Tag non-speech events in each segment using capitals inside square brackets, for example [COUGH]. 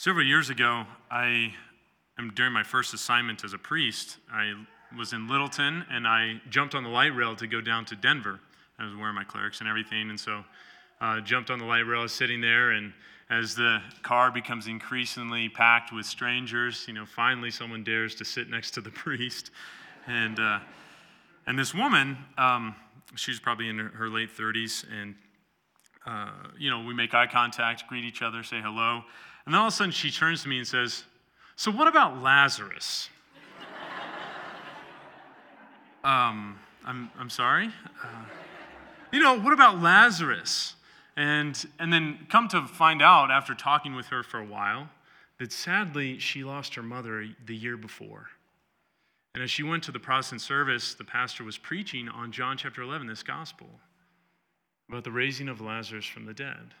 Several years ago, I am during my first assignment as a priest. I was in Littleton and I jumped on the light rail to go down to Denver. I was wearing my clerics and everything, and so uh, jumped on the light rail, sitting there, and as the car becomes increasingly packed with strangers, you know, finally someone dares to sit next to the [LAUGHS] priest, and uh, and this woman, um, she's probably in her, her late 30s, and uh, you know, we make eye contact, greet each other, say hello, and then all of a sudden she turns to me and says, "So what about Lazarus?" [LAUGHS] um, I'm I'm sorry. Uh, you know, what about Lazarus? And, and then come to find out after talking with her for a while that sadly she lost her mother the year before. And as she went to the Protestant service, the pastor was preaching on John chapter 11, this gospel, about the raising of Lazarus from the dead.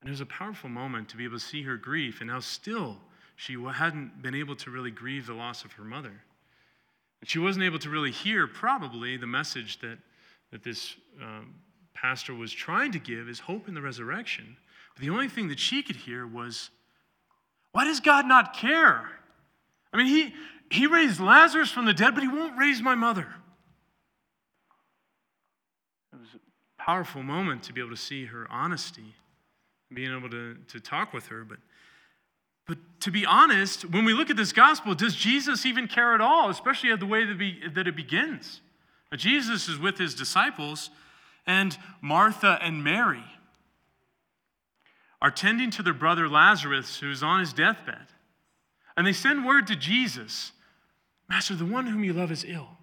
And it was a powerful moment to be able to see her grief and how still she hadn't been able to really grieve the loss of her mother. And she wasn't able to really hear, probably, the message that, that this um, pastor was trying to give is hope in the resurrection. But the only thing that she could hear was, why does God not care? I mean, he, he raised Lazarus from the dead, but he won't raise my mother. It was a powerful moment to be able to see her honesty, being able to, to talk with her. But, but to be honest, when we look at this gospel, does Jesus even care at all, especially at the way that, be, that it begins? Jesus is with his disciples, and Martha and Mary are tending to their brother Lazarus, who's on his deathbed. And they send word to Jesus Master, the one whom you love is ill.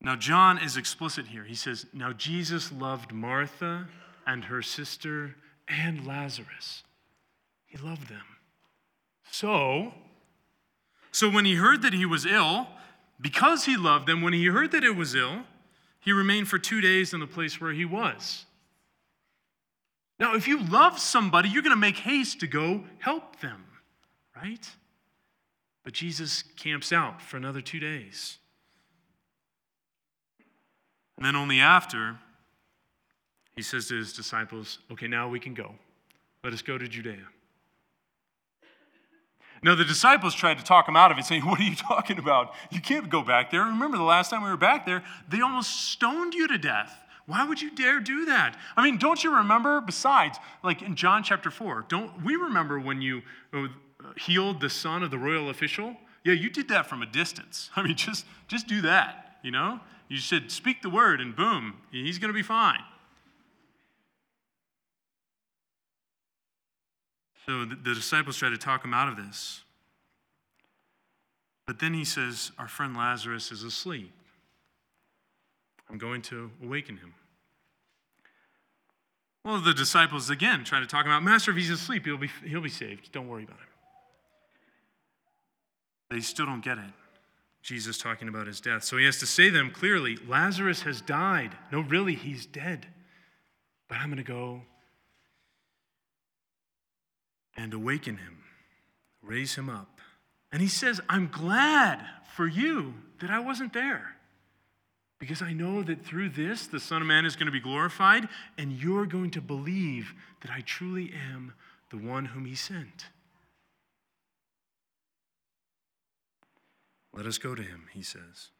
Now, John is explicit here. He says, Now Jesus loved Martha and her sister and Lazarus. He loved them. So, so when he heard that he was ill, because he loved them, when he heard that it was ill, he remained for two days in the place where he was. Now, if you love somebody, you're going to make haste to go help them, right? But Jesus camps out for another two days. And then only after, he says to his disciples, Okay, now we can go. Let us go to Judea. Now, the disciples tried to talk him out of it, saying, What are you [LAUGHS] talking about? You can't go back there. Remember the last time we were back there, they almost stoned you to death. Why would you dare do that? I mean, don't you remember? Besides, like in John chapter 4, don't we remember when you uh, healed the son of the royal official? Yeah, you did that from a distance. [LAUGHS] I mean, just, just do that, you know? You said, speak the word, and boom, he's going to be fine. So the, the disciples try to talk him out of this. But then he says, Our friend Lazarus is asleep. I'm going to awaken him. Well, the disciples again try to talk him out. Master, if he's asleep, he'll be, he'll be saved. Don't worry about him. They still don't get it. Jesus talking about his death. So he has to say to them clearly Lazarus has died. No, really, he's dead. But I'm going to go and awaken him, raise him up. And he says, I'm glad for you that I wasn't there. Because I know that through this, the Son of Man is going to be glorified, and you're going to believe that I truly am the one whom he sent. Let us go to him, he says.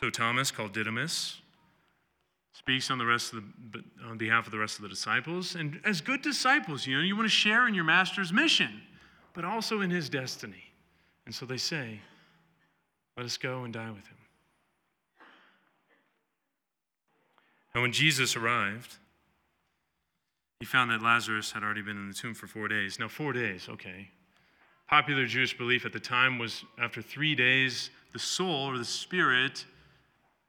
So Thomas, called Didymus, speaks on the rest of the on behalf of the rest of the disciples. And as good disciples you know you want to share in your master's mission but also in his destiny. And so they say let us go and die with him. And when jesus arrived he found that lazarus had already been in the tomb for four days. Now four days okay popular jewish belief at the time was after three days the soul or the spirit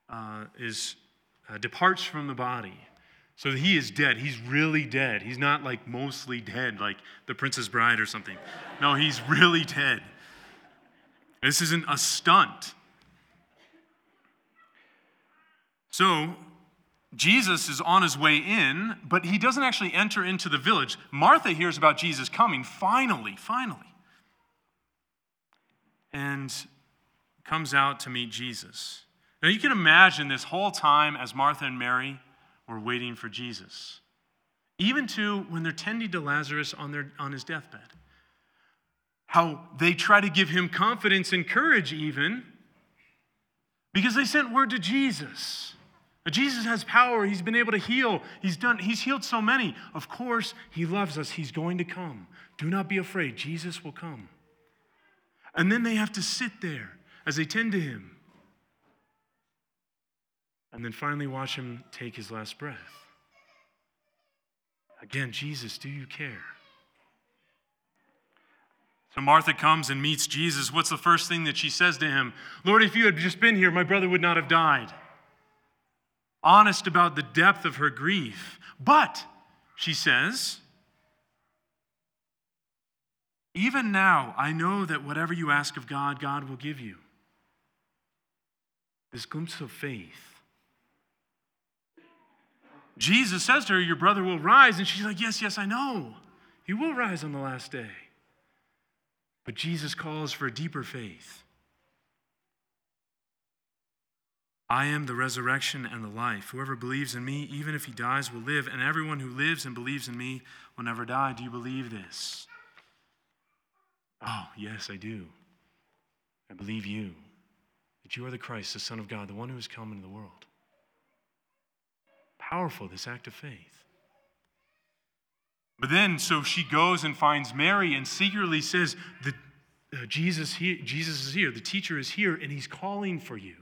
uh, is uh, departs from the body. So he is dead. He's really dead. He's not like mostly dead, like the Princess Bride or something. No, he's really dead. This isn't a stunt. So Jesus is on his way in, but he doesn't actually enter into the village. Martha hears about Jesus coming, finally, finally, and comes out to meet Jesus. Now, you can imagine this whole time as Martha and Mary were waiting for Jesus. even to when they're tending to Lazarus on, their, on his deathbed. How they try to give him confidence and courage, even because they sent word to Jesus. Jesus has power. He's been able to heal. He's done he's healed so many. Of course, he loves us. He's going to come. Do not be afraid. Jesus will come. And then they have to sit there as they tend to him. And then finally watch him take his last breath. Again, Jesus, do you care? So Martha comes and meets Jesus. What's the first thing that she says to him? Lord, if you had just been here, my brother would not have died. Honest about the depth of her grief. But, she says, even now, I know that whatever you ask of God, God will give you. This glimpse of faith. Jesus says to her, Your brother will rise. And she's like, Yes, yes, I know. He will rise on the last day. But Jesus calls for a deeper faith. I am the resurrection and the life. Whoever believes in me, even if he dies, will live, and everyone who lives and believes in me will never die. Do you believe this? Oh, yes, I do. I believe you, that you are the Christ, the Son of God, the one who has come into the world. Powerful, this act of faith. But then, so she goes and finds Mary and secretly says, the, uh, Jesus, he, Jesus is here, the teacher is here, and he's calling for you.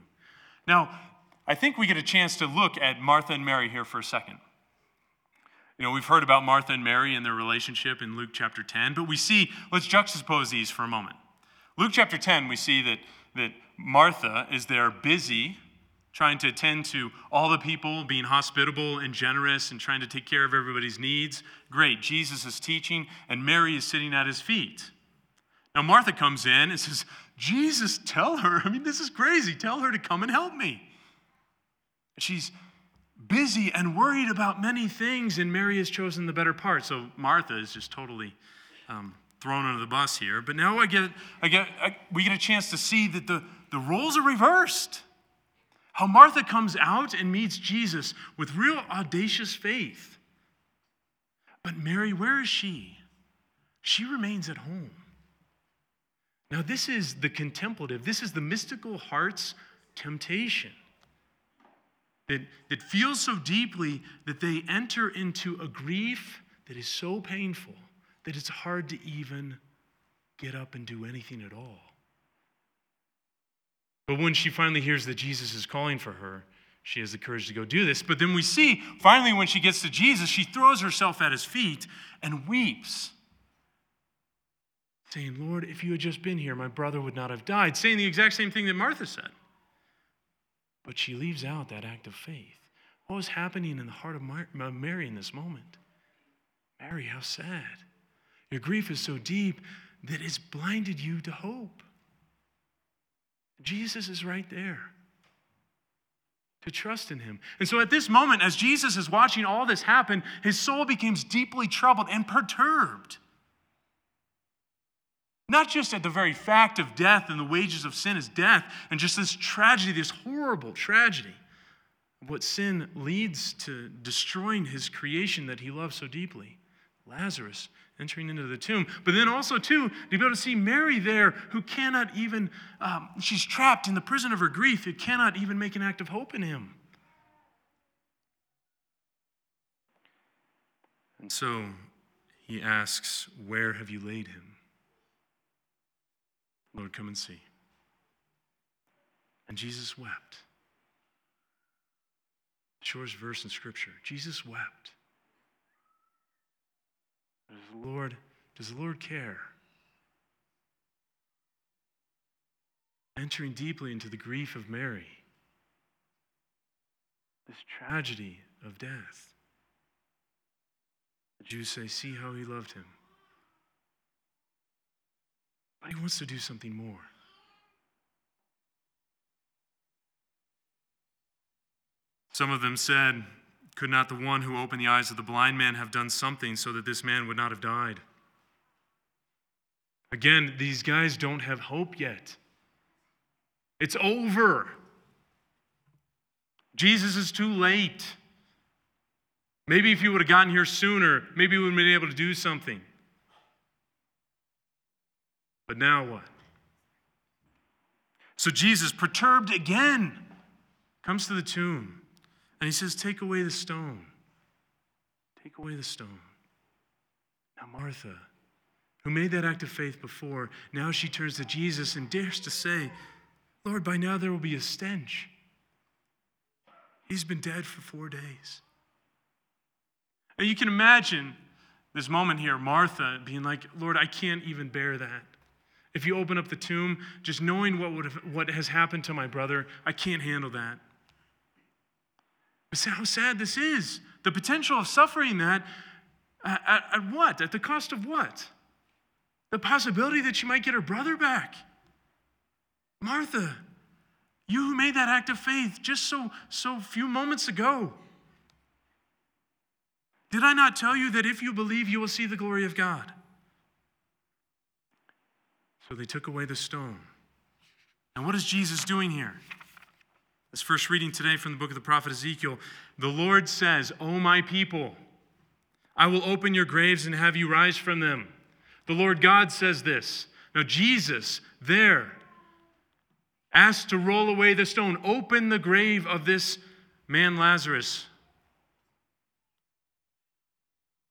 Now, I think we get a chance to look at Martha and Mary here for a second. You know, we've heard about Martha and Mary and their relationship in Luke chapter 10, but we see, let's juxtapose these for a moment. Luke chapter 10, we see that, that Martha is there busy trying to attend to all the people, being hospitable and generous and trying to take care of everybody's needs. Great. Jesus is teaching, and Mary is sitting at his feet. Now, Martha comes in and says, Jesus, tell her. I mean, this is crazy. Tell her to come and help me. She's busy and worried about many things, and Mary has chosen the better part. So Martha is just totally um, thrown under the bus here. But now I get, I get, I, we get a chance to see that the, the roles are reversed. How Martha comes out and meets Jesus with real audacious faith. But Mary, where is she? She remains at home. Now, this is the contemplative, this is the mystical heart's temptation that, that feels so deeply that they enter into a grief that is so painful that it's hard to even get up and do anything at all. But when she finally hears that Jesus is calling for her, she has the courage to go do this. But then we see, finally, when she gets to Jesus, she throws herself at his feet and weeps, saying, Lord, if you had just been here, my brother would not have died, saying the exact same thing that Martha said. But she leaves out that act of faith. What was happening in the heart of Mary in this moment? Mary, how sad. Your grief is so deep that it's blinded you to hope. Jesus is right there to trust in him. And so at this moment, as Jesus is watching all this happen, his soul becomes deeply troubled and perturbed. Not just at the very fact of death and the wages of sin is death, and just this tragedy, this horrible tragedy what sin leads to destroying his creation that he loves so deeply Lazarus entering into the tomb. But then also, too, to be able to see Mary there who cannot even, um, she's trapped in the prison of her grief, who cannot even make an act of hope in him. And so he asks, Where have you laid him? Lord, come and see. And Jesus wept. Shortest verse in Scripture. Jesus wept. Does the Lord, does the Lord care? Entering deeply into the grief of Mary, this tragedy of death. The Jews say, See how he loved him. But he wants to do something more. Some of them said, Could not the one who opened the eyes of the blind man have done something so that this man would not have died? Again, these guys don't have hope yet. It's over. Jesus is too late. Maybe if you would have gotten here sooner, maybe we would have been able to do something. But now what? So Jesus, perturbed again, comes to the tomb and he says, Take away the stone. Take away the stone. Now, Martha, who made that act of faith before, now she turns to Jesus and dares to say, Lord, by now there will be a stench. He's been dead for four days. And you can imagine this moment here, Martha being like, Lord, I can't even bear that. If you open up the tomb, just knowing what, would have, what has happened to my brother, I can't handle that. But see how sad this is. The potential of suffering that at, at, at what? At the cost of what? The possibility that she might get her brother back. Martha, you who made that act of faith just so so few moments ago. Did I not tell you that if you believe you will see the glory of God? So they took away the stone. And what is Jesus doing here? This first reading today from the book of the prophet Ezekiel, the Lord says, O my people, I will open your graves and have you rise from them. The Lord God says this. Now, Jesus, there, asked to roll away the stone, open the grave of this man Lazarus,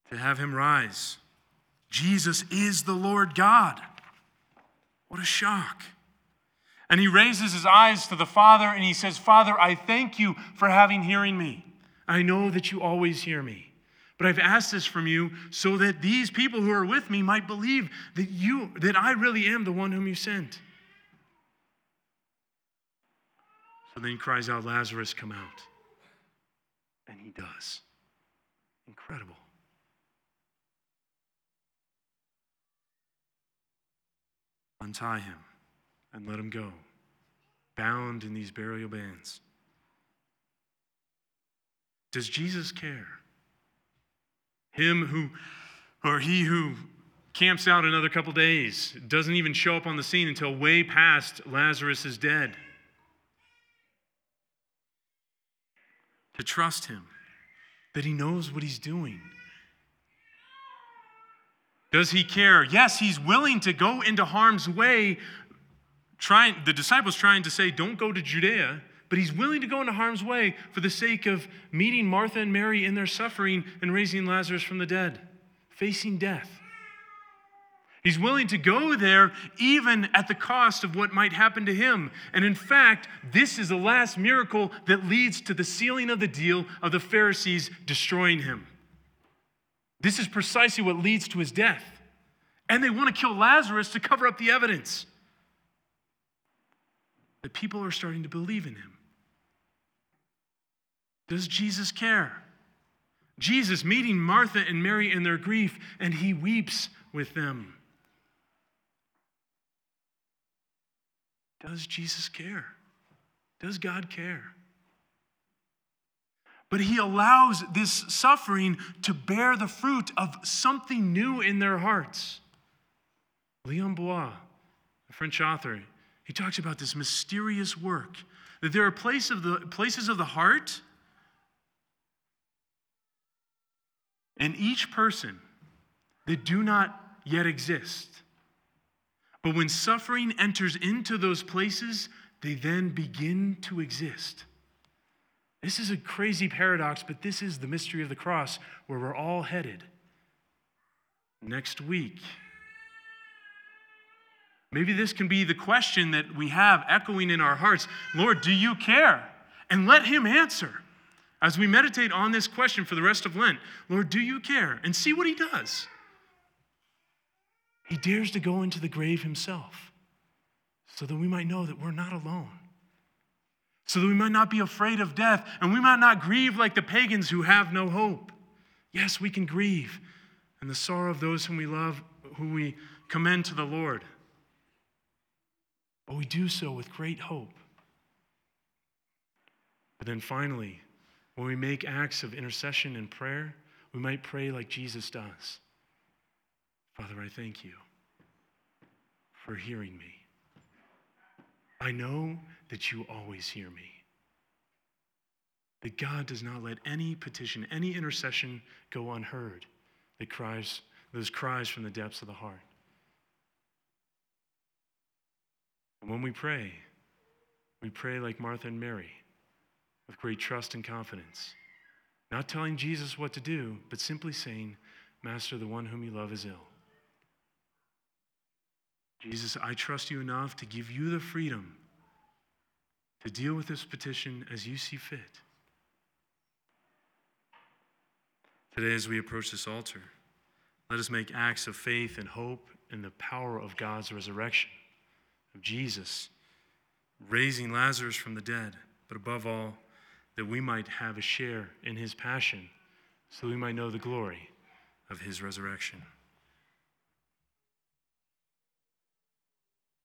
to have him rise. Jesus is the Lord God. What a shock. And he raises his eyes to the Father and he says, Father, I thank you for having hearing me. I know that you always hear me. But I've asked this from you so that these people who are with me might believe that you that I really am the one whom you sent. So then he cries out, Lazarus, come out. And he does. Incredible. Untie him and let him go, bound in these burial bands. Does Jesus care? Him who, or he who camps out another couple days, doesn't even show up on the scene until way past Lazarus is dead. To trust him, that he knows what he's doing does he care? Yes, he's willing to go into harm's way. Trying, the disciples trying to say, don't go to Judea, but he's willing to go into harm's way for the sake of meeting Martha and Mary in their suffering and raising Lazarus from the dead, facing death. He's willing to go there even at the cost of what might happen to him. And in fact, this is the last miracle that leads to the sealing of the deal of the Pharisees destroying him. This is precisely what leads to his death. And they want to kill Lazarus to cover up the evidence. The people are starting to believe in him. Does Jesus care? Jesus meeting Martha and Mary in their grief, and he weeps with them. Does Jesus care? Does God care? But he allows this suffering to bear the fruit of something new in their hearts. Leon Bloy, a French author, he talks about this mysterious work that there are place of the, places of the heart in each person that do not yet exist. But when suffering enters into those places, they then begin to exist. This is a crazy paradox, but this is the mystery of the cross where we're all headed. Next week, maybe this can be the question that we have echoing in our hearts Lord, do you care? And let Him answer. As we meditate on this question for the rest of Lent, Lord, do you care? And see what He does. He dares to go into the grave Himself so that we might know that we're not alone so that we might not be afraid of death and we might not grieve like the pagans who have no hope. Yes, we can grieve and the sorrow of those whom we love, who we commend to the Lord. But we do so with great hope. But then finally, when we make acts of intercession and prayer, we might pray like Jesus does Father, I thank you for hearing me. I know that you always hear me. that God does not let any petition, any intercession go unheard, that cries, those cries from the depths of the heart. And when we pray, we pray like Martha and Mary, with great trust and confidence, not telling Jesus what to do, but simply saying, Master, the one whom you love is ill. Jesus, I trust you enough to give you the freedom to deal with this petition as you see fit. Today, as we approach this altar, let us make acts of faith and hope in the power of God's resurrection, of Jesus raising Lazarus from the dead, but above all, that we might have a share in his passion, so we might know the glory of his resurrection.